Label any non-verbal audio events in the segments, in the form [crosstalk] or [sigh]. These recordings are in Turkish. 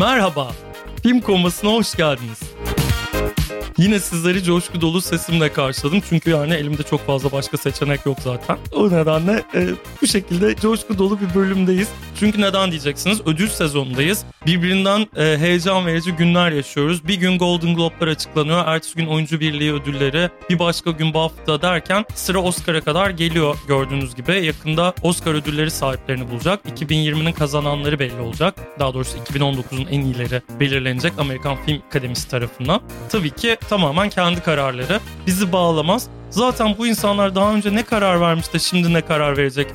Merhaba, Film Koması'na hoş geldiniz. Yine sizleri coşku dolu sesimle karşıladım. Çünkü yani elimde çok fazla başka seçenek yok zaten. O nedenle e, bu şekilde coşku dolu bir bölümdeyiz. Çünkü neden diyeceksiniz? Ödül sezonundayız. Birbirinden e, heyecan verici günler yaşıyoruz. Bir gün Golden Globe'lar açıklanıyor. Ertesi gün Oyuncu Birliği ödülleri. Bir başka gün BAFTA derken sıra Oscar'a kadar geliyor gördüğünüz gibi. Yakında Oscar ödülleri sahiplerini bulacak. 2020'nin kazananları belli olacak. Daha doğrusu 2019'un en iyileri belirlenecek Amerikan Film Akademisi tarafından. Tabii ki tamamen kendi kararları. Bizi bağlamaz. Zaten bu insanlar daha önce ne karar vermiş de şimdi ne karar verecek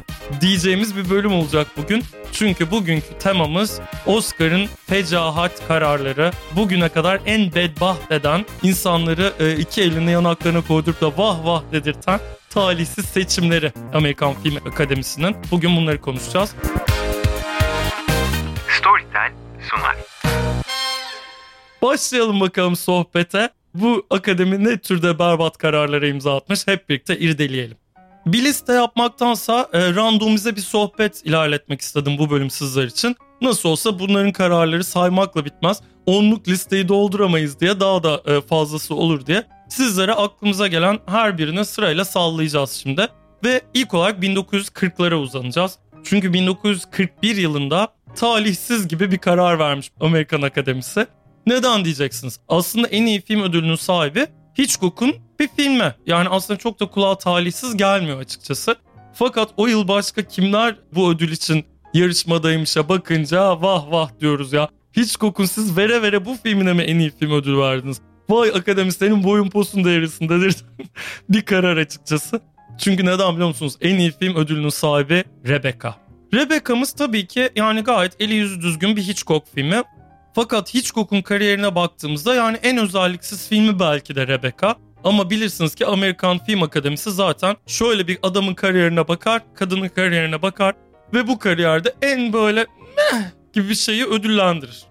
diyeceğimiz bir bölüm olacak bugün. Çünkü bugünkü temamız Oscar'ın fecahat kararları. Bugüne kadar en bedbaht eden, insanları e, iki elini yanaklarına koydurup da vah vah dedirten talihsiz seçimleri Amerikan Film Akademisi'nin. Bugün bunları konuşacağız. Storytel sunar. Başlayalım bakalım sohbete. Bu akademi ne türde berbat kararlara imza atmış hep birlikte irdeleyelim. Bir liste yapmaktansa e, randomize bir sohbet ilerletmek istedim bu bölüm sizler için. Nasıl olsa bunların kararları saymakla bitmez. Onluk listeyi dolduramayız diye daha da e, fazlası olur diye sizlere aklımıza gelen her birini sırayla sallayacağız şimdi. Ve ilk olarak 1940'lara uzanacağız. Çünkü 1941 yılında talihsiz gibi bir karar vermiş Amerikan Akademisi. Neden diyeceksiniz? Aslında en iyi film ödülünün sahibi Hitchcock'un bir filmi. Yani aslında çok da kulağa talihsiz gelmiyor açıkçası. Fakat o yıl başka kimler bu ödül için yarışmadaymışa bakınca vah vah diyoruz ya. Hitchcock'un siz vere vere bu filmine mi en iyi film ödülü verdiniz? Vay akademisyenin boyun posun devresindedir [laughs] bir karar açıkçası. Çünkü neden biliyor musunuz? En iyi film ödülünün sahibi Rebecca. Rebecca'mız tabii ki yani gayet eli yüzü düzgün bir Hitchcock filmi. Fakat Hitchcock'un kariyerine baktığımızda yani en özelliksiz filmi belki de Rebecca. Ama bilirsiniz ki Amerikan Film Akademisi zaten şöyle bir adamın kariyerine bakar, kadının kariyerine bakar ve bu kariyerde en böyle meh gibi bir şeyi ödüllendirir.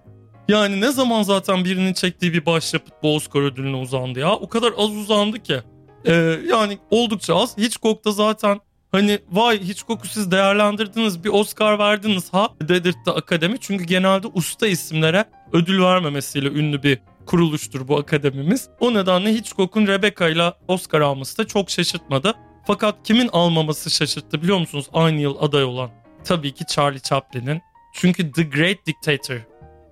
Yani ne zaman zaten birinin çektiği bir başyapıt bu Oscar ödülüne uzandı ya. O kadar az uzandı ki. Ee, yani oldukça az. Hitchcock da zaten Hani vay Hitchcock'u siz değerlendirdiniz bir Oscar verdiniz ha dedirtti akademi. Çünkü genelde usta isimlere ödül vermemesiyle ünlü bir kuruluştur bu akademimiz. O nedenle Hitchcock'un Rebecca ile Oscar alması da çok şaşırtmadı. Fakat kimin almaması şaşırttı biliyor musunuz aynı yıl aday olan? Tabii ki Charlie Chaplin'in. Çünkü The Great Dictator.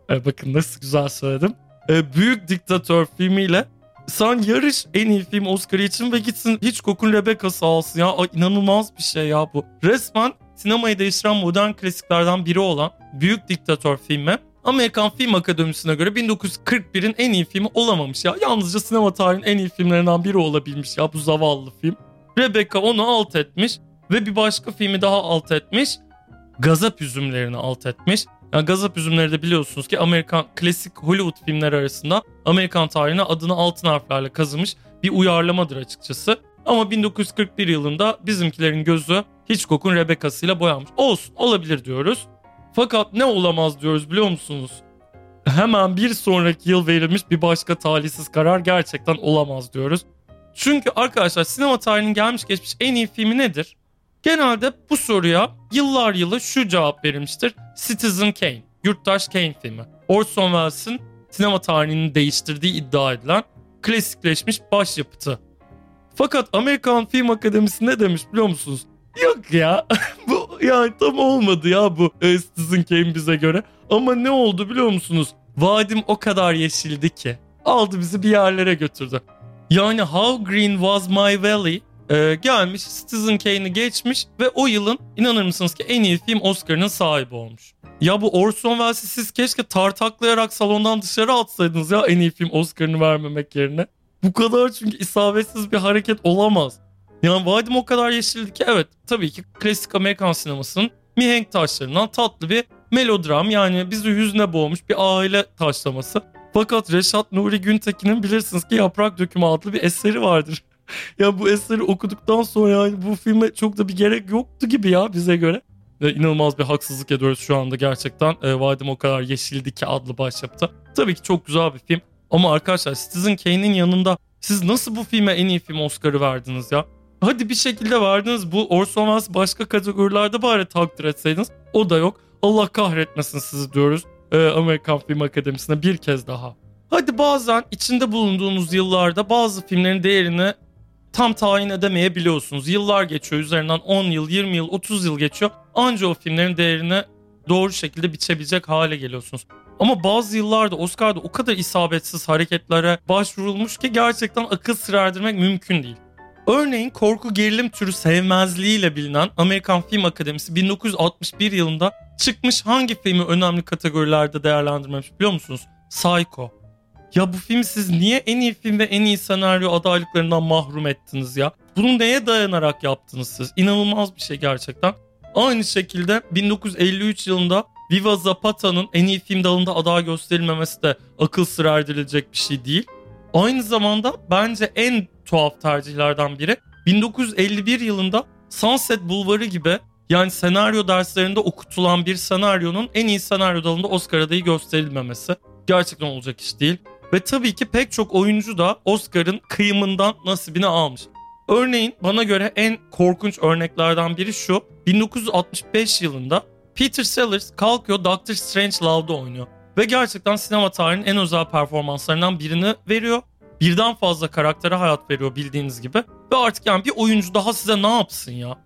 Ee, bakın nasıl güzel söyledim. Ee, Büyük Diktatör filmiyle sen yarış en iyi film Oscar için ve gitsin hiç kokun Rebecca'sı alsın ya. Ay, inanılmaz bir şey ya bu. Resmen sinemayı değiştiren modern klasiklerden biri olan Büyük Diktatör filmi Amerikan Film Akademisi'ne göre 1941'in en iyi filmi olamamış ya. Yalnızca sinema tarihinin en iyi filmlerinden biri olabilmiş ya bu zavallı film. Rebecca onu alt etmiş ve bir başka filmi daha alt etmiş. Gazap üzümlerini alt etmiş. Yani Gazap üzümleri de biliyorsunuz ki Amerikan klasik Hollywood filmleri arasında Amerikan tarihine adını altın harflerle kazımış bir uyarlamadır açıkçası. Ama 1941 yılında bizimkilerin gözü Hitchcock'un Rebecca'sıyla boyanmış. Olsun olabilir diyoruz. Fakat ne olamaz diyoruz biliyor musunuz? Hemen bir sonraki yıl verilmiş bir başka talihsiz karar gerçekten olamaz diyoruz. Çünkü arkadaşlar sinema tarihinin gelmiş geçmiş en iyi filmi nedir? Genelde bu soruya yıllar yılı şu cevap verilmiştir. Citizen Kane, Yurttaş Kane filmi. Orson Welles'in sinema tarihini değiştirdiği iddia edilen klasikleşmiş başyapıtı. Fakat Amerikan Film Akademisi ne demiş biliyor musunuz? Yok ya [laughs] bu yani tam olmadı ya bu e, Citizen Kane bize göre. Ama ne oldu biliyor musunuz? Vadim o kadar yeşildi ki. Aldı bizi bir yerlere götürdü. Yani How Green Was My Valley e, gelmiş Citizen Kane'i geçmiş ve o yılın inanır mısınız ki en iyi film Oscar'ının sahibi olmuş. Ya bu Orson Welles'i siz keşke tartaklayarak salondan dışarı atsaydınız ya en iyi film Oscar'ını vermemek yerine. Bu kadar çünkü isabetsiz bir hareket olamaz. Yani vadim o kadar yeşildi ki evet tabii ki klasik Amerikan sinemasının mihenk taşlarından tatlı bir melodram yani bizi hüzne boğmuş bir aile taşlaması. Fakat Reşat Nuri Güntekin'in bilirsiniz ki Yaprak Dökümü adlı bir eseri vardır. [laughs] ya bu eseri okuduktan sonra yani bu filme çok da bir gerek yoktu gibi ya bize göre. Ve inanılmaz bir haksızlık ediyoruz şu anda gerçekten. E, Vadim o kadar yeşildi ki adlı başyapıta. Tabii ki çok güzel bir film. Ama arkadaşlar Citizen Kane'in yanında siz nasıl bu filme en iyi film Oscar'ı verdiniz ya? Hadi bir şekilde verdiniz. Bu Orson Welles başka kategorilerde bari takdir etseydiniz. O da yok. Allah kahretmesin sizi diyoruz. e, Amerikan Film Akademisi'ne bir kez daha. Hadi bazen içinde bulunduğunuz yıllarda bazı filmlerin değerini tam tayin edemeyebiliyorsunuz. Yıllar geçiyor üzerinden 10 yıl, 20 yıl, 30 yıl geçiyor. Anca o filmlerin değerini doğru şekilde biçebilecek hale geliyorsunuz. Ama bazı yıllarda Oscar'da o kadar isabetsiz hareketlere başvurulmuş ki gerçekten akıl sır erdirmek mümkün değil. Örneğin korku gerilim türü sevmezliğiyle bilinen Amerikan Film Akademisi 1961 yılında çıkmış hangi filmi önemli kategorilerde değerlendirmemiş biliyor musunuz? Psycho. Ya bu filmi siz niye en iyi film ve en iyi senaryo adaylıklarından mahrum ettiniz ya? Bunu neye dayanarak yaptınız siz? İnanılmaz bir şey gerçekten. Aynı şekilde 1953 yılında Viva Zapata'nın en iyi film dalında aday gösterilmemesi de akıl sır erdirilecek bir şey değil. Aynı zamanda bence en tuhaf tercihlerden biri 1951 yılında Sunset Bulvarı gibi yani senaryo derslerinde okutulan bir senaryonun en iyi senaryo dalında Oscar adayı gösterilmemesi gerçekten olacak iş değil. Ve tabii ki pek çok oyuncu da Oscar'ın kıyımından nasibini almış. Örneğin bana göre en korkunç örneklerden biri şu. 1965 yılında Peter Sellers kalkıyor Doctor Strange Love'da oynuyor. Ve gerçekten sinema tarihinin en özel performanslarından birini veriyor. Birden fazla karaktere hayat veriyor bildiğiniz gibi. Ve artık yani bir oyuncu daha size ne yapsın ya?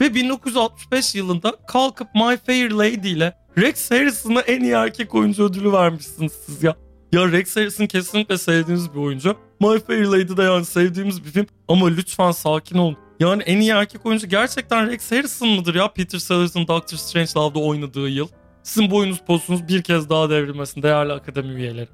Ve 1965 yılında kalkıp My Fair Lady ile Rex Harrison'a en iyi erkek oyuncu ödülü vermişsiniz siz ya. Ya Rex Harrison kesinlikle sevdiğiniz bir oyuncu. My Fair Lady de yani sevdiğimiz bir film. Ama lütfen sakin olun. Yani en iyi erkek oyuncu gerçekten Rex Harrison mıdır ya? Peter Sellers'ın Doctor Strange Love'da oynadığı yıl. Sizin boyunuz posunuz bir kez daha devrilmesin değerli akademi üyeleri.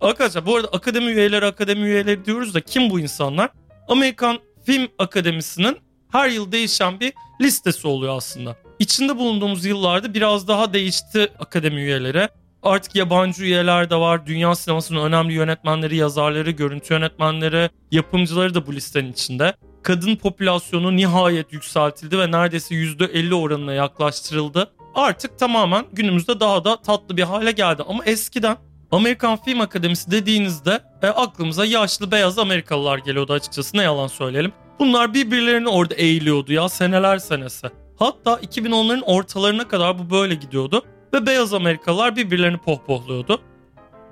Arkadaşlar bu arada akademi üyeleri akademi üyeleri diyoruz da kim bu insanlar? Amerikan Film Akademisi'nin her yıl değişen bir listesi oluyor aslında. İçinde bulunduğumuz yıllarda biraz daha değişti akademi üyeleri. Artık yabancı üyeler de var. Dünya sinemasının önemli yönetmenleri, yazarları, görüntü yönetmenleri, yapımcıları da bu listenin içinde. Kadın popülasyonu nihayet yükseltildi ve neredeyse %50 oranına yaklaştırıldı. Artık tamamen günümüzde daha da tatlı bir hale geldi. Ama eskiden Amerikan Film Akademisi dediğinizde e, aklımıza yaşlı beyaz Amerikalılar geliyordu açıkçası ne yalan söyleyelim. Bunlar birbirlerini orada eğiliyordu ya seneler senesi. Hatta 2010'ların ortalarına kadar bu böyle gidiyordu ve beyaz Amerikalılar birbirlerini pohpohluyordu.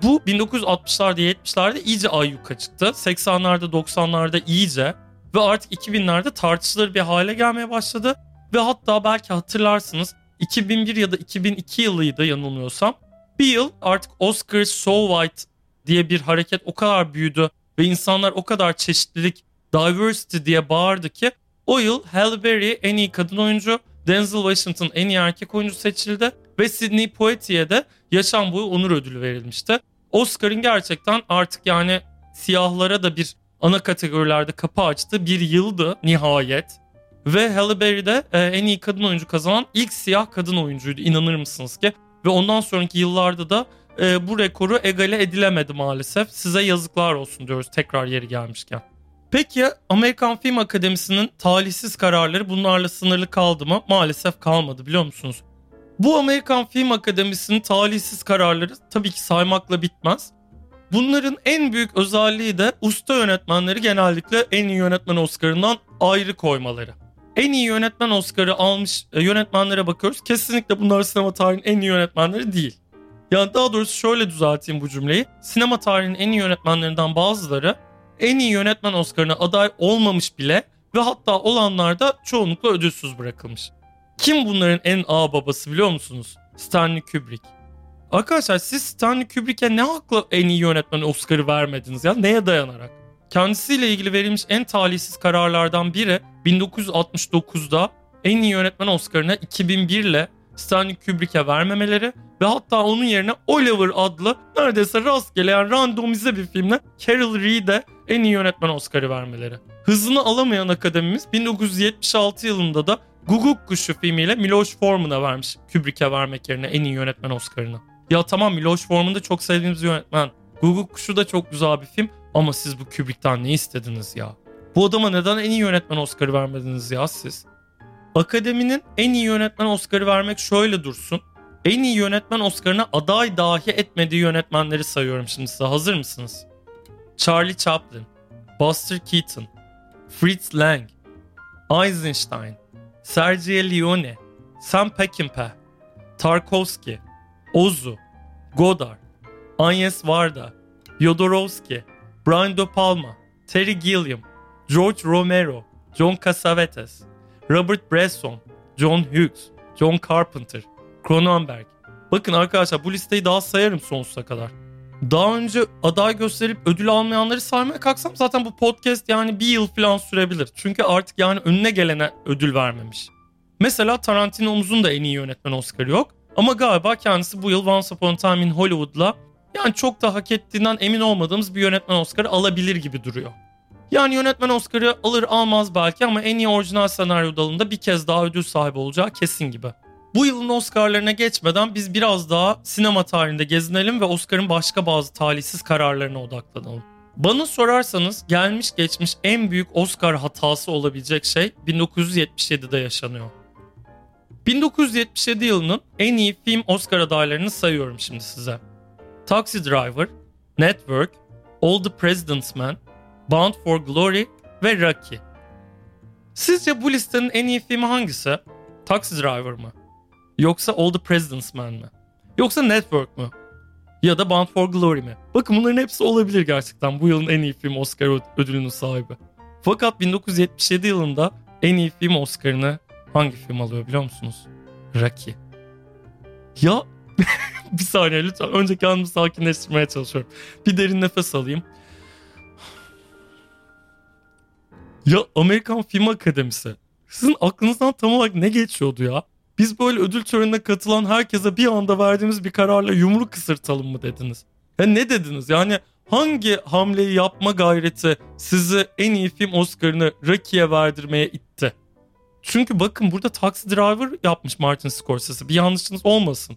Bu 1960'larda 70'lerde iyice ayyuka çıktı. 80'lerde 90'larda iyice ve artık 2000'lerde tartışılır bir hale gelmeye başladı. Ve hatta belki hatırlarsınız 2001 ya da 2002 yılıydı yanılmıyorsam. Bir yıl artık Oscar So White diye bir hareket o kadar büyüdü ve insanlar o kadar çeşitlilik, diversity diye bağırdı ki o yıl Halle Berry en iyi kadın oyuncu, Denzel Washington en iyi erkek oyuncu seçildi ve Sidney Poitier'e de yaşam boyu onur ödülü verilmişti. Oscar'ın gerçekten artık yani siyahlara da bir ana kategorilerde kapı açtı bir yıldı nihayet. Ve Halle Berry de e, en iyi kadın oyuncu kazanan ilk siyah kadın oyuncuydu inanır mısınız ki? Ve ondan sonraki yıllarda da e, bu rekoru egale edilemedi maalesef. Size yazıklar olsun diyoruz tekrar yeri gelmişken. Peki Amerikan Film Akademisi'nin talihsiz kararları bunlarla sınırlı kaldı mı? Maalesef kalmadı biliyor musunuz? Bu Amerikan Film Akademisi'nin talihsiz kararları tabii ki saymakla bitmez. Bunların en büyük özelliği de usta yönetmenleri genellikle en iyi yönetmen Oscar'ından ayrı koymaları. En iyi yönetmen Oscar'ı almış e, yönetmenlere bakıyoruz. Kesinlikle bunlar sinema tarihinin en iyi yönetmenleri değil. Yani daha doğrusu şöyle düzelteyim bu cümleyi. Sinema tarihinin en iyi yönetmenlerinden bazıları en iyi yönetmen Oscar'ına aday olmamış bile ve hatta olanlar da çoğunlukla ödülsüz bırakılmış. Kim bunların en ağ babası biliyor musunuz? Stanley Kubrick. Arkadaşlar siz Stanley Kubrick'e ne hakla en iyi yönetmen Oscar'ı vermediniz ya? Neye dayanarak? Kendisiyle ilgili verilmiş en talihsiz kararlardan biri 1969'da en iyi yönetmen Oscar'ına 2001 ile Stanley Kubrick'e vermemeleri ve hatta onun yerine Oliver adlı neredeyse rastgele yani randomize bir filmle Carol Reed'e en iyi yönetmen Oscar'ı vermeleri. Hızını alamayan akademimiz 1976 yılında da Guguk Kuşu filmiyle Miloš Forman'a vermiş Kubrick'e vermek yerine en iyi yönetmen Oscar'ını. Ya tamam Miloš Forman da çok sevdiğimiz yönetmen. Guguk Kuşu da çok güzel bir film ama siz bu Kubrick'ten ne istediniz ya? Bu adama neden en iyi yönetmen Oscar'ı vermediniz ya siz? Akademinin en iyi yönetmen Oscar'ı vermek şöyle dursun. En iyi yönetmen Oscar'ına aday dahi etmediği yönetmenleri sayıyorum şimdi size. Hazır mısınız? Charlie Chaplin, Buster Keaton, Fritz Lang, Eisenstein, Sergio Leone, Sam Peckinpah, Tarkovsky, Ozu, Godard, Agnes Varda, Jodorowsky, Brian De Palma, Terry Gilliam, George Romero, John Cassavetes, Robert Bresson, John Hughes, John Carpenter, Cronenberg. Bakın arkadaşlar bu listeyi daha sayarım sonsuza kadar. Daha önce aday gösterip ödül almayanları saymaya kalksam zaten bu podcast yani bir yıl falan sürebilir. Çünkü artık yani önüne gelene ödül vermemiş. Mesela Tarantino'muzun da en iyi yönetmen Oscar'ı yok. Ama galiba kendisi bu yıl Once Upon a Time in Hollywood'la yani çok da hak ettiğinden emin olmadığımız bir yönetmen Oscar'ı alabilir gibi duruyor. Yani yönetmen Oscar'ı alır almaz belki ama en iyi orijinal senaryo dalında bir kez daha ödül sahibi olacağı kesin gibi. Bu yılın Oscar'larına geçmeden biz biraz daha sinema tarihinde gezinelim ve Oscar'ın başka bazı talihsiz kararlarına odaklanalım. Bana sorarsanız gelmiş geçmiş en büyük Oscar hatası olabilecek şey 1977'de yaşanıyor. 1977 yılının en iyi film Oscar adaylarını sayıyorum şimdi size. Taxi Driver, Network, All the President's Man, Bound for Glory ve Rocky. Sizce bu listenin en iyi filmi hangisi? Taxi Driver mı? Yoksa All the President's Man mi? Yoksa Network mu? Ya da Bound for Glory mi? Bakın bunların hepsi olabilir gerçekten bu yılın en iyi film Oscar ödülünün sahibi. Fakat 1977 yılında en iyi film Oscar'ını hangi film alıyor biliyor musunuz? Rocky. Ya [laughs] bir saniye lütfen. Önce kendimi sakinleştirmeye çalışıyorum. Bir derin nefes alayım. Ya Amerikan Film Akademisi. Sizin aklınızdan tam olarak ne geçiyordu ya? Biz böyle ödül törenine katılan herkese bir anda verdiğimiz bir kararla yumruk kısırtalım mı dediniz? Ya ne dediniz? Yani hangi hamleyi yapma gayreti sizi en iyi film Oscar'ını Rocky'ye verdirmeye itti? Çünkü bakın burada Taxi Driver yapmış Martin Scorsese. Bir yanlışınız olmasın.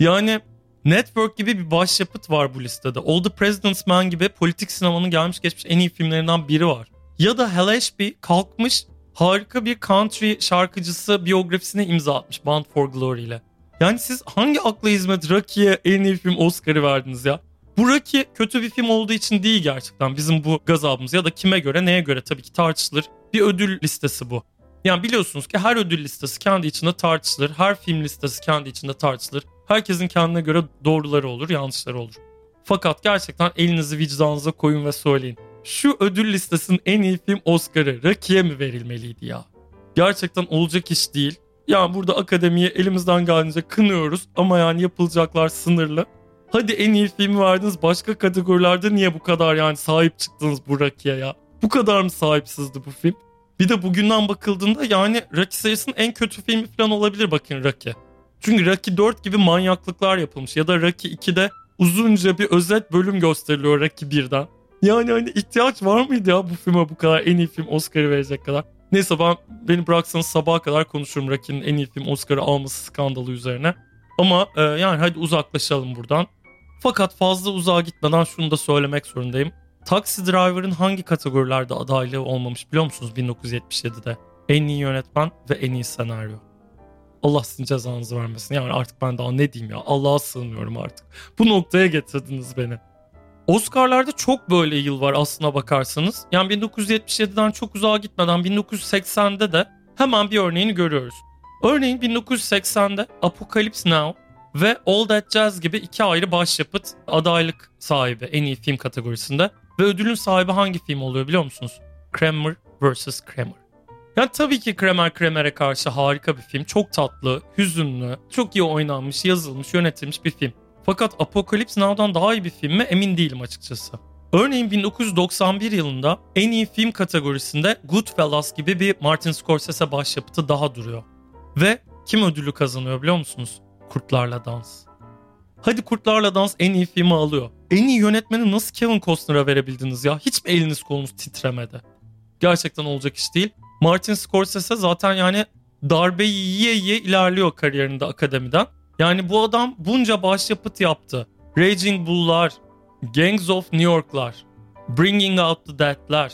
Yani Network gibi bir başyapıt var bu listede. All the President's Man gibi politik sinemanın gelmiş geçmiş en iyi filmlerinden biri var. Ya da Hal Ashby kalkmış harika bir country şarkıcısı biyografisine imza atmış Bound for Glory ile. Yani siz hangi akla hizmet Rocky'ye en iyi film Oscar'ı verdiniz ya? Bu Rocky kötü bir film olduğu için değil gerçekten bizim bu gazabımız ya da kime göre neye göre tabii ki tartışılır. Bir ödül listesi bu. Yani biliyorsunuz ki her ödül listesi kendi içinde tartışılır. Her film listesi kendi içinde tartışılır. Herkesin kendine göre doğruları olur, yanlışları olur. Fakat gerçekten elinizi vicdanınıza koyun ve söyleyin. Şu ödül listesinin en iyi film Oscar'ı Rocky'e mi verilmeliydi ya? Gerçekten olacak iş değil. Yani burada akademiye elimizden geldiğince kınıyoruz ama yani yapılacaklar sınırlı. Hadi en iyi filmi verdiniz başka kategorilerde niye bu kadar yani sahip çıktınız bu Rocky'e ya? Bu kadar mı sahipsizdi bu film? Bir de bugünden bakıldığında yani Rocky sayısının en kötü filmi falan olabilir bakın Rocky. Çünkü Rocky 4 gibi manyaklıklar yapılmış ya da Rocky 2'de uzunca bir özet bölüm gösteriliyor Rocky 1'den. Yani hani ihtiyaç var mıydı ya bu filme bu kadar en iyi film Oscar'ı verecek kadar? Neyse ben beni bıraksanız sabaha kadar konuşurum Rocky'nin en iyi film Oscar'ı alması skandalı üzerine. Ama e, yani hadi uzaklaşalım buradan. Fakat fazla uzağa gitmeden şunu da söylemek zorundayım. Taxi Driver'ın hangi kategorilerde adaylığı olmamış biliyor musunuz 1977'de? En iyi yönetmen ve en iyi senaryo. Allah sizin cezanızı vermesin. Yani artık ben daha ne diyeyim ya. Allah'a sığınıyorum artık. Bu noktaya getirdiniz beni. Oscar'larda çok böyle yıl var aslına bakarsanız. Yani 1977'den çok uzağa gitmeden 1980'de de hemen bir örneğini görüyoruz. Örneğin 1980'de Apocalypse Now ve All That Jazz gibi iki ayrı başyapıt adaylık sahibi en iyi film kategorisinde. Ve ödülün sahibi hangi film oluyor biliyor musunuz? Kramer vs. Kramer. Yani tabii ki Kramer Kramer'e karşı harika bir film. Çok tatlı, hüzünlü, çok iyi oynanmış, yazılmış, yönetilmiş bir film. Fakat Apocalypse Now'dan daha iyi bir film mi emin değilim açıkçası. Örneğin 1991 yılında en iyi film kategorisinde Goodfellas gibi bir Martin Scorsese başyapıtı daha duruyor. Ve kim ödülü kazanıyor biliyor musunuz? Kurtlarla Dans. Hadi Kurtlarla Dans en iyi filmi alıyor. En iyi yönetmeni nasıl Kevin Costner'a verebildiniz ya? Hiç mi eliniz kolunuz titremedi? Gerçekten olacak iş değil. Martin Scorsese zaten yani darbe yiye yiye ilerliyor kariyerinde akademiden. Yani bu adam bunca başyapıt yaptı. Raging Bull'lar, Gangs of New York'lar, Bringing Out the Dead'ler,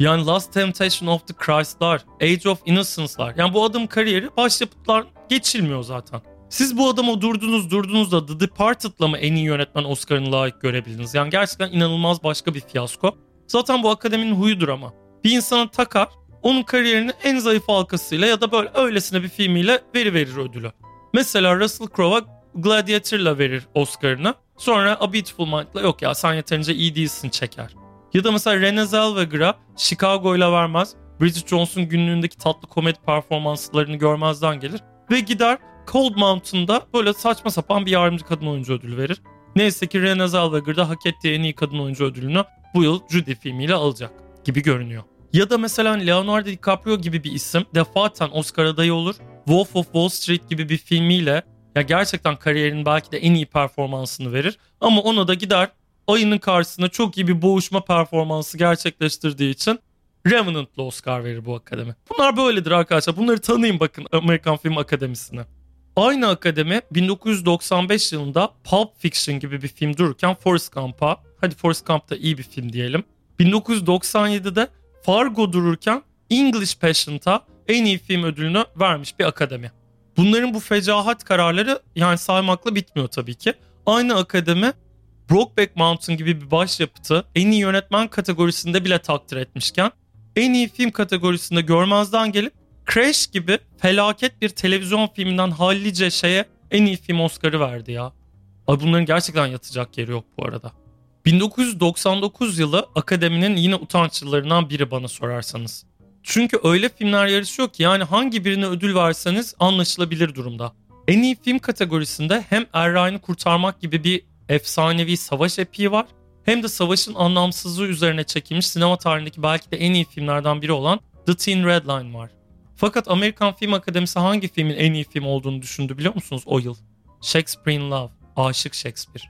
yani Last Temptation of the Christ'lar, Age of Innocence'lar. Yani bu adam kariyeri başyapıtlar geçilmiyor zaten. Siz bu adamı durdunuz durdunuz da The Departed'la mı en iyi yönetmen Oscar'ını layık görebildiniz? Yani gerçekten inanılmaz başka bir fiyasko. Zaten bu akademinin huyudur ama. Bir insana takar, onun kariyerinin en zayıf halkasıyla ya da böyle öylesine bir filmiyle veri verir ödülü. Mesela Russell Crowe'a Gladiator'la verir Oscar'ını. Sonra A Beautiful Mind'la yok ya sen yeterince iyi değilsin çeker. Ya da mesela Renée Zellweger'a Chicago'yla vermez. Bridget Jones'un günlüğündeki tatlı komedi performanslarını görmezden gelir. Ve gider Cold Mountain'da böyle saçma sapan bir yardımcı kadın oyuncu ödülü verir. Neyse ki Renée Zellweger da hak ettiği en iyi kadın oyuncu ödülünü bu yıl Judy filmiyle alacak gibi görünüyor. Ya da mesela Leonardo DiCaprio gibi bir isim defaten Oscar adayı olur. Wolf of Wall Street gibi bir filmiyle ya gerçekten kariyerinin belki de en iyi performansını verir. Ama ona da gider ayının karşısında çok iyi bir boğuşma performansı gerçekleştirdiği için Revenant'la Oscar verir bu akademi. Bunlar böyledir arkadaşlar. Bunları tanıyın bakın Amerikan Film Akademisi'ne. Aynı akademi 1995 yılında Pulp Fiction gibi bir film dururken Forrest Gump'a, hadi Forrest Gump da iyi bir film diyelim. 1997'de Fargo dururken English Patient'a en iyi film ödülünü vermiş bir akademi. Bunların bu fecahat kararları yani saymakla bitmiyor tabii ki. Aynı akademi Brokeback Mountain gibi bir başyapıtı en iyi yönetmen kategorisinde bile takdir etmişken en iyi film kategorisinde görmezden gelip Crash gibi felaket bir televizyon filminden hallice şeye en iyi film Oscar'ı verdi ya. Ay bunların gerçekten yatacak yeri yok bu arada. 1999 yılı akademinin yine utanç yıllarından biri bana sorarsanız. Çünkü öyle filmler yarışıyor ki yani hangi birine ödül verseniz anlaşılabilir durumda. En iyi film kategorisinde hem Er kurtarmak gibi bir efsanevi savaş epiği var hem de savaşın anlamsızlığı üzerine çekilmiş sinema tarihindeki belki de en iyi filmlerden biri olan The Thin Red Line var. Fakat Amerikan Film Akademisi hangi filmin en iyi film olduğunu düşündü biliyor musunuz o yıl? Shakespeare in Love, Aşık Shakespeare.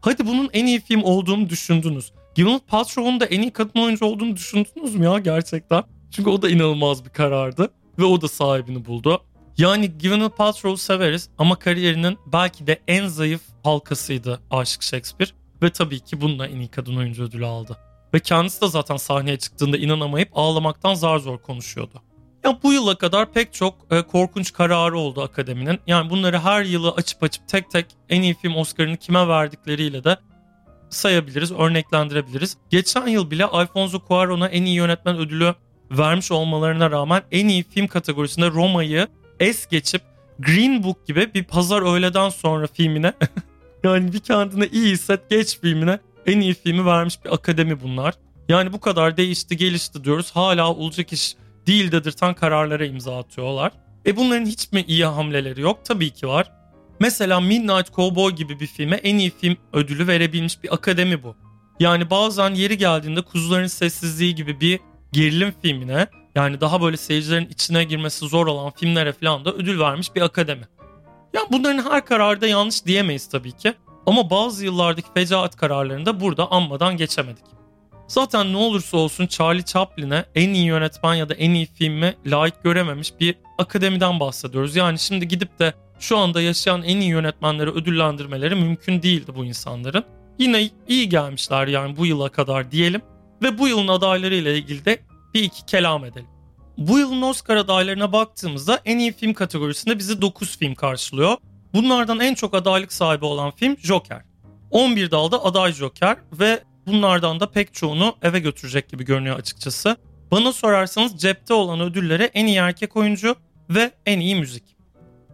Hadi bunun en iyi film olduğunu düşündünüz. Gwyneth Paltrow'un da en iyi kadın oyuncu olduğunu düşündünüz mü ya gerçekten? Çünkü o da inanılmaz bir karardı ve o da sahibini buldu. Yani Gwyneth Paltrow'u severiz ama kariyerinin belki de en zayıf halkasıydı Aşık Shakespeare. Ve tabii ki bununla en iyi kadın oyuncu ödülü aldı. Ve kendisi de zaten sahneye çıktığında inanamayıp ağlamaktan zar zor konuşuyordu. Ya bu yıla kadar pek çok e, korkunç kararı oldu akademinin. Yani bunları her yılı açıp açıp tek tek en iyi film Oscar'ını kime verdikleriyle de sayabiliriz, örneklendirebiliriz. Geçen yıl bile Alfonso Cuarón'a en iyi yönetmen ödülü vermiş olmalarına rağmen en iyi film kategorisinde Roma'yı es geçip Green Book gibi bir pazar öğleden sonra filmine [laughs] yani bir kendine iyi hisset geç filmine en iyi filmi vermiş bir akademi bunlar. Yani bu kadar değişti gelişti diyoruz hala olacak iş değil dedirten kararlara imza atıyorlar. E bunların hiç mi iyi hamleleri yok? Tabii ki var. Mesela Midnight Cowboy gibi bir filme en iyi film ödülü verebilmiş bir akademi bu. Yani bazen yeri geldiğinde Kuzuların Sessizliği gibi bir gerilim filmine yani daha böyle seyircilerin içine girmesi zor olan filmlere falan da ödül vermiş bir akademi. Yani bunların her kararda yanlış diyemeyiz tabii ki. Ama bazı yıllardaki fecaat kararlarında burada anmadan geçemedik. Zaten ne olursa olsun Charlie Chaplin'e en iyi yönetmen ya da en iyi filmi layık görememiş bir akademiden bahsediyoruz. Yani şimdi gidip de şu anda yaşayan en iyi yönetmenleri ödüllendirmeleri mümkün değildi bu insanların. Yine iyi gelmişler yani bu yıla kadar diyelim. Ve bu yılın adayları ile ilgili de bir iki kelam edelim. Bu yılın Oscar adaylarına baktığımızda en iyi film kategorisinde bizi 9 film karşılıyor. Bunlardan en çok adaylık sahibi olan film Joker. 11 dalda aday Joker ve bunlardan da pek çoğunu eve götürecek gibi görünüyor açıkçası. Bana sorarsanız cepte olan ödüllere en iyi erkek oyuncu ve en iyi müzik.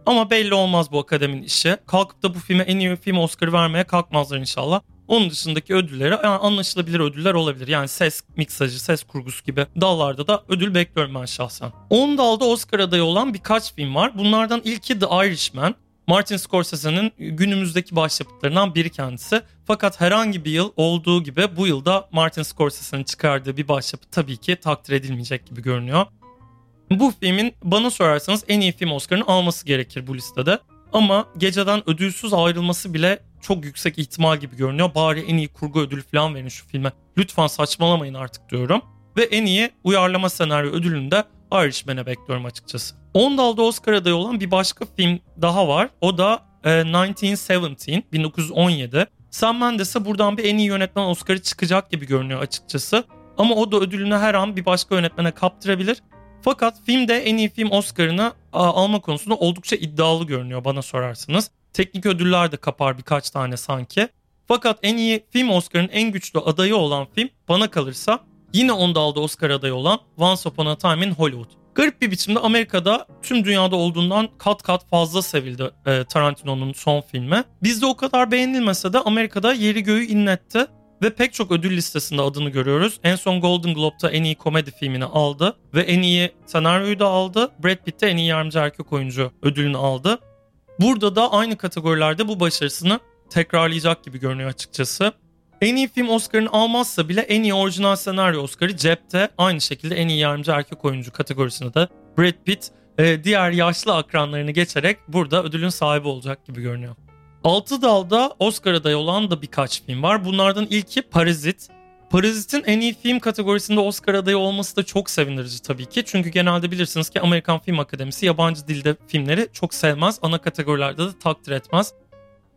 Ama belli olmaz bu akademinin işi. Kalkıp da bu filme en iyi film Oscar vermeye kalkmazlar inşallah. Onun dışındaki ödülleri yani anlaşılabilir ödüller olabilir. Yani ses miksajı, ses kurgusu gibi dallarda da ödül bekliyorum ben şahsen. 10 dalda Oscar adayı olan birkaç film var. Bunlardan ilki The Irishman. Martin Scorsese'nin günümüzdeki başyapıtlarından biri kendisi. Fakat herhangi bir yıl olduğu gibi bu yılda Martin Scorsese'nin çıkardığı bir başyapıt tabii ki takdir edilmeyecek gibi görünüyor. Bu filmin bana sorarsanız en iyi film Oscar'ını alması gerekir bu listede. Ama geceden ödülsüz ayrılması bile çok yüksek ihtimal gibi görünüyor. Bari en iyi kurgu ödülü falan verin şu filme. Lütfen saçmalamayın artık diyorum. Ve en iyi uyarlama senaryo ödülünü de Irishman'e bekliyorum açıkçası. 10 dalda Oscar adayı olan bir başka film daha var. O da e, 1917, 1917. Sam Mendes'e buradan bir en iyi yönetmen Oscar'ı çıkacak gibi görünüyor açıkçası. Ama o da ödülünü her an bir başka yönetmene kaptırabilir. Fakat filmde en iyi film Oscar'ını alma konusunda oldukça iddialı görünüyor bana sorarsanız. Teknik ödüller de kapar birkaç tane sanki. Fakat en iyi film Oscar'ın en güçlü adayı olan film bana kalırsa yine onda aldı Oscar adayı olan Once Upon a Time in Hollywood. Garip bir biçimde Amerika'da tüm dünyada olduğundan kat kat fazla sevildi e, Tarantino'nun son filmi. Bizde o kadar beğenilmese de Amerika'da yeri göğü inletti ve pek çok ödül listesinde adını görüyoruz. En son Golden Globe'da en iyi komedi filmini aldı ve en iyi senaryoyu da aldı. Brad Pitt de en iyi yardımcı erkek oyuncu ödülünü aldı. Burada da aynı kategorilerde bu başarısını tekrarlayacak gibi görünüyor açıkçası. En iyi film Oscar'ını almazsa bile en iyi orijinal senaryo Oscar'ı cepte. Aynı şekilde en iyi yardımcı erkek oyuncu kategorisinde de Brad Pitt e, diğer yaşlı akranlarını geçerek burada ödülün sahibi olacak gibi görünüyor. Altı dalda Oscar adayı olan da birkaç film var. Bunlardan ilki Parazit. Parazit'in en iyi film kategorisinde Oscar adayı olması da çok sevindirici tabii ki. Çünkü genelde bilirsiniz ki Amerikan Film Akademisi yabancı dilde filmleri çok sevmez. Ana kategorilerde de takdir etmez.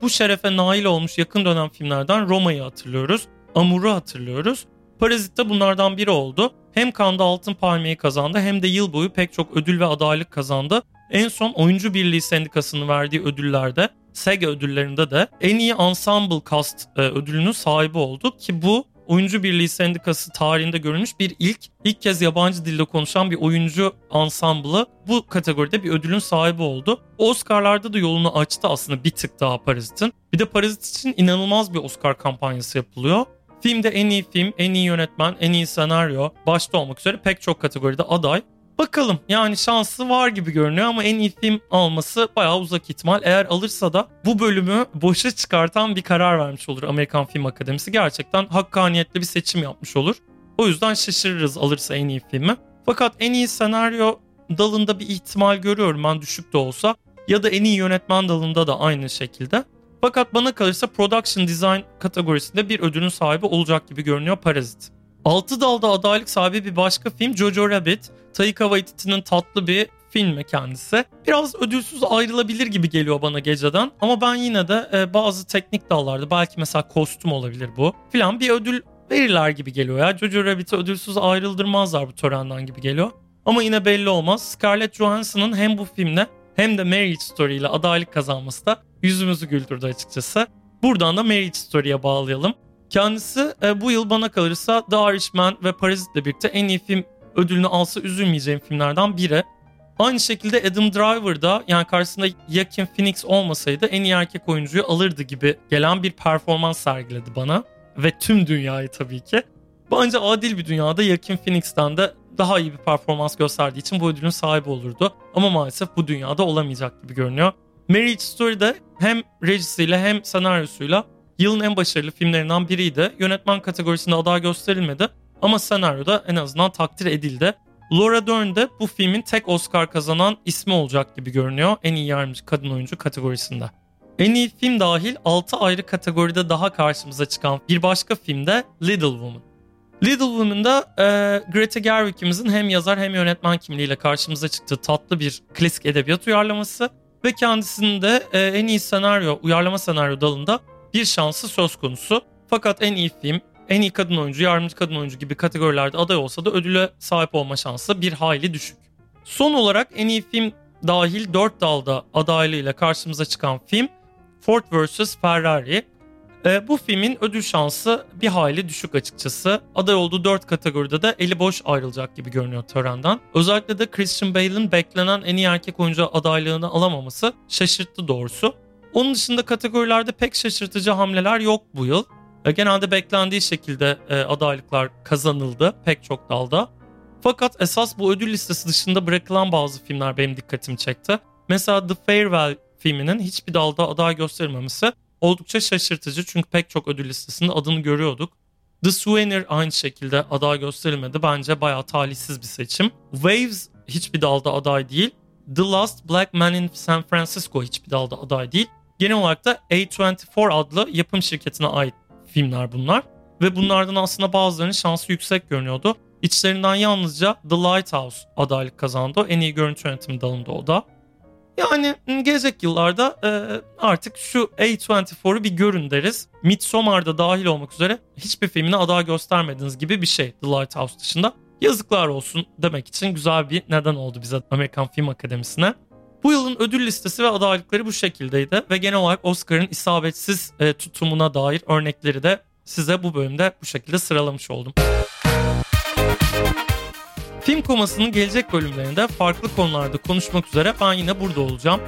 Bu şerefe nail olmuş yakın dönem filmlerden Roma'yı hatırlıyoruz. Amur'u hatırlıyoruz. Parazit de bunlardan biri oldu. Hem Cannes'da Altın Palmiye'yi kazandı hem de yıl boyu pek çok ödül ve adaylık kazandı. En son Oyuncu Birliği Sendikası'nın verdiği ödüllerde SEG ödüllerinde de en iyi ensemble cast e, ödülünün sahibi oldu ki bu Oyuncu Birliği Sendikası tarihinde görülmüş bir ilk. ilk kez yabancı dilde konuşan bir oyuncu ansamblı bu kategoride bir ödülün sahibi oldu. Oscar'larda da yolunu açtı aslında bir tık daha Parazit'in. Bir de Parazit için inanılmaz bir Oscar kampanyası yapılıyor. Filmde en iyi film, en iyi yönetmen, en iyi senaryo başta olmak üzere pek çok kategoride aday. Bakalım yani şansı var gibi görünüyor ama en iyi film alması bayağı uzak ihtimal. Eğer alırsa da bu bölümü boşa çıkartan bir karar vermiş olur Amerikan Film Akademisi. Gerçekten hakkaniyetli bir seçim yapmış olur. O yüzden şaşırırız alırsa en iyi filmi. Fakat en iyi senaryo dalında bir ihtimal görüyorum ben düşük de olsa. Ya da en iyi yönetmen dalında da aynı şekilde. Fakat bana kalırsa Production Design kategorisinde bir ödülün sahibi olacak gibi görünüyor Parazit. Altı dalda adaylık sahibi bir başka film Jojo Rabbit. Taika Waititi'nin tatlı bir filmi kendisi. Biraz ödülsüz ayrılabilir gibi geliyor bana geceden. Ama ben yine de e, bazı teknik dallarda belki mesela kostüm olabilir bu filan bir ödül verirler gibi geliyor ya. Jojo Rabbit'i ödülsüz ayrıldırmazlar bu törenden gibi geliyor. Ama yine belli olmaz. Scarlett Johansson'ın hem bu filmle hem de Marriage Story ile adaylık kazanması da yüzümüzü güldürdü açıkçası. Buradan da Marriage Story'ye bağlayalım. Kendisi e, bu yıl bana kalırsa The Irishman ve Parazit'le birlikte en iyi film ödülünü alsa üzülmeyeceğim filmlerden biri. Aynı şekilde Adam Driver da yani karşısında Joaquin Phoenix olmasaydı en iyi erkek oyuncuyu alırdı gibi gelen bir performans sergiledi bana. Ve tüm dünyayı tabii ki. Bence adil bir dünyada Joaquin Phoenix'ten de daha iyi bir performans gösterdiği için bu ödülün sahibi olurdu. Ama maalesef bu dünyada olamayacak gibi görünüyor. Marriage Story'de hem rejisiyle hem senaryosuyla yılın en başarılı filmlerinden biriydi. Yönetmen kategorisinde aday gösterilmedi ama senaryoda en azından takdir edildi. Laura Dern de bu filmin tek Oscar kazanan ismi olacak gibi görünüyor en iyi yardımcı kadın oyuncu kategorisinde. En iyi film dahil 6 ayrı kategoride daha karşımıza çıkan bir başka film de Little Woman. Little Woman'da e, Greta Gerwig'imizin hem yazar hem yönetmen kimliğiyle karşımıza çıktığı tatlı bir klasik edebiyat uyarlaması ve kendisinin de e, en iyi senaryo, uyarlama senaryo dalında bir şansı söz konusu. Fakat en iyi film, en iyi kadın oyuncu, yardımcı kadın oyuncu gibi kategorilerde aday olsa da ödüle sahip olma şansı bir hayli düşük. Son olarak en iyi film dahil 4 dalda adaylığıyla karşımıza çıkan film Ford vs. Ferrari. E, bu filmin ödül şansı bir hayli düşük açıkçası. Aday olduğu 4 kategoride de eli boş ayrılacak gibi görünüyor törenden. Özellikle de Christian Bale'ın beklenen en iyi erkek oyuncu adaylığını alamaması şaşırttı doğrusu. Onun dışında kategorilerde pek şaşırtıcı hamleler yok bu yıl. E, genelde beklendiği şekilde e, adaylıklar kazanıldı pek çok dalda. Fakat esas bu ödül listesi dışında bırakılan bazı filmler benim dikkatimi çekti. Mesela The Farewell filminin hiçbir dalda aday gösterilmemesi oldukça şaşırtıcı çünkü pek çok ödül listesinde adını görüyorduk. The Souvenir aynı şekilde aday gösterilmedi. Bence bayağı talihsiz bir seçim. Waves hiçbir dalda aday değil. The Last Black Man in San Francisco hiçbir dalda aday değil. Genel olarak da A24 adlı yapım şirketine ait filmler bunlar. Ve bunlardan aslında bazılarının şansı yüksek görünüyordu. İçlerinden yalnızca The Lighthouse adaylık kazandı. En iyi görüntü yönetimi dalında o da. Yani gelecek yıllarda e, artık şu A24'u bir görün deriz. Midsommar'da dahil olmak üzere hiçbir filmine aday göstermediğiniz gibi bir şey The Lighthouse dışında. Yazıklar olsun demek için güzel bir neden oldu bize Amerikan Film Akademisi'ne. Bu yılın ödül listesi ve adaylıkları bu şekildeydi ve genel olarak Oscar'ın isabetsiz e, tutumuna dair örnekleri de size bu bölümde bu şekilde sıralamış oldum. Film komasının gelecek bölümlerinde farklı konularda konuşmak üzere ben yine burada olacağım.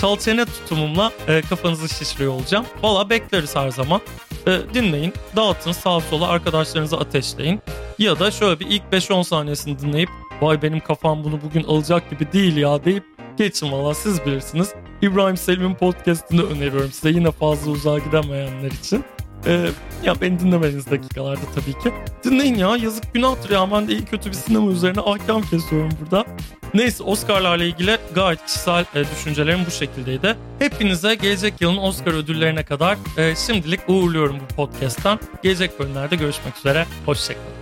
Çalçene tutumumla e, kafanızı şişiriyor olacağım. Valla bekleriz her zaman. E, dinleyin, dağıtın sağa sola arkadaşlarınızı ateşleyin. Ya da şöyle bir ilk 5-10 saniyesini dinleyip vay benim kafam bunu bugün alacak gibi değil ya deyip geçin valla siz bilirsiniz. İbrahim Selim'in podcastını öneriyorum size yine fazla uzağa gidemeyenler için. Ee, ya beni dinlemeniz dakikalarda tabii ki. Dinleyin ya yazık günahtır ya ben de iyi kötü bir sinema üzerine ahkam kesiyorum burada. Neyse Oscar'larla ilgili gayet kişisel e, düşüncelerim bu şekildeydi. Hepinize gelecek yılın Oscar ödüllerine kadar e, şimdilik uğurluyorum bu podcast'tan. Gelecek bölümlerde görüşmek üzere. Hoşçakalın.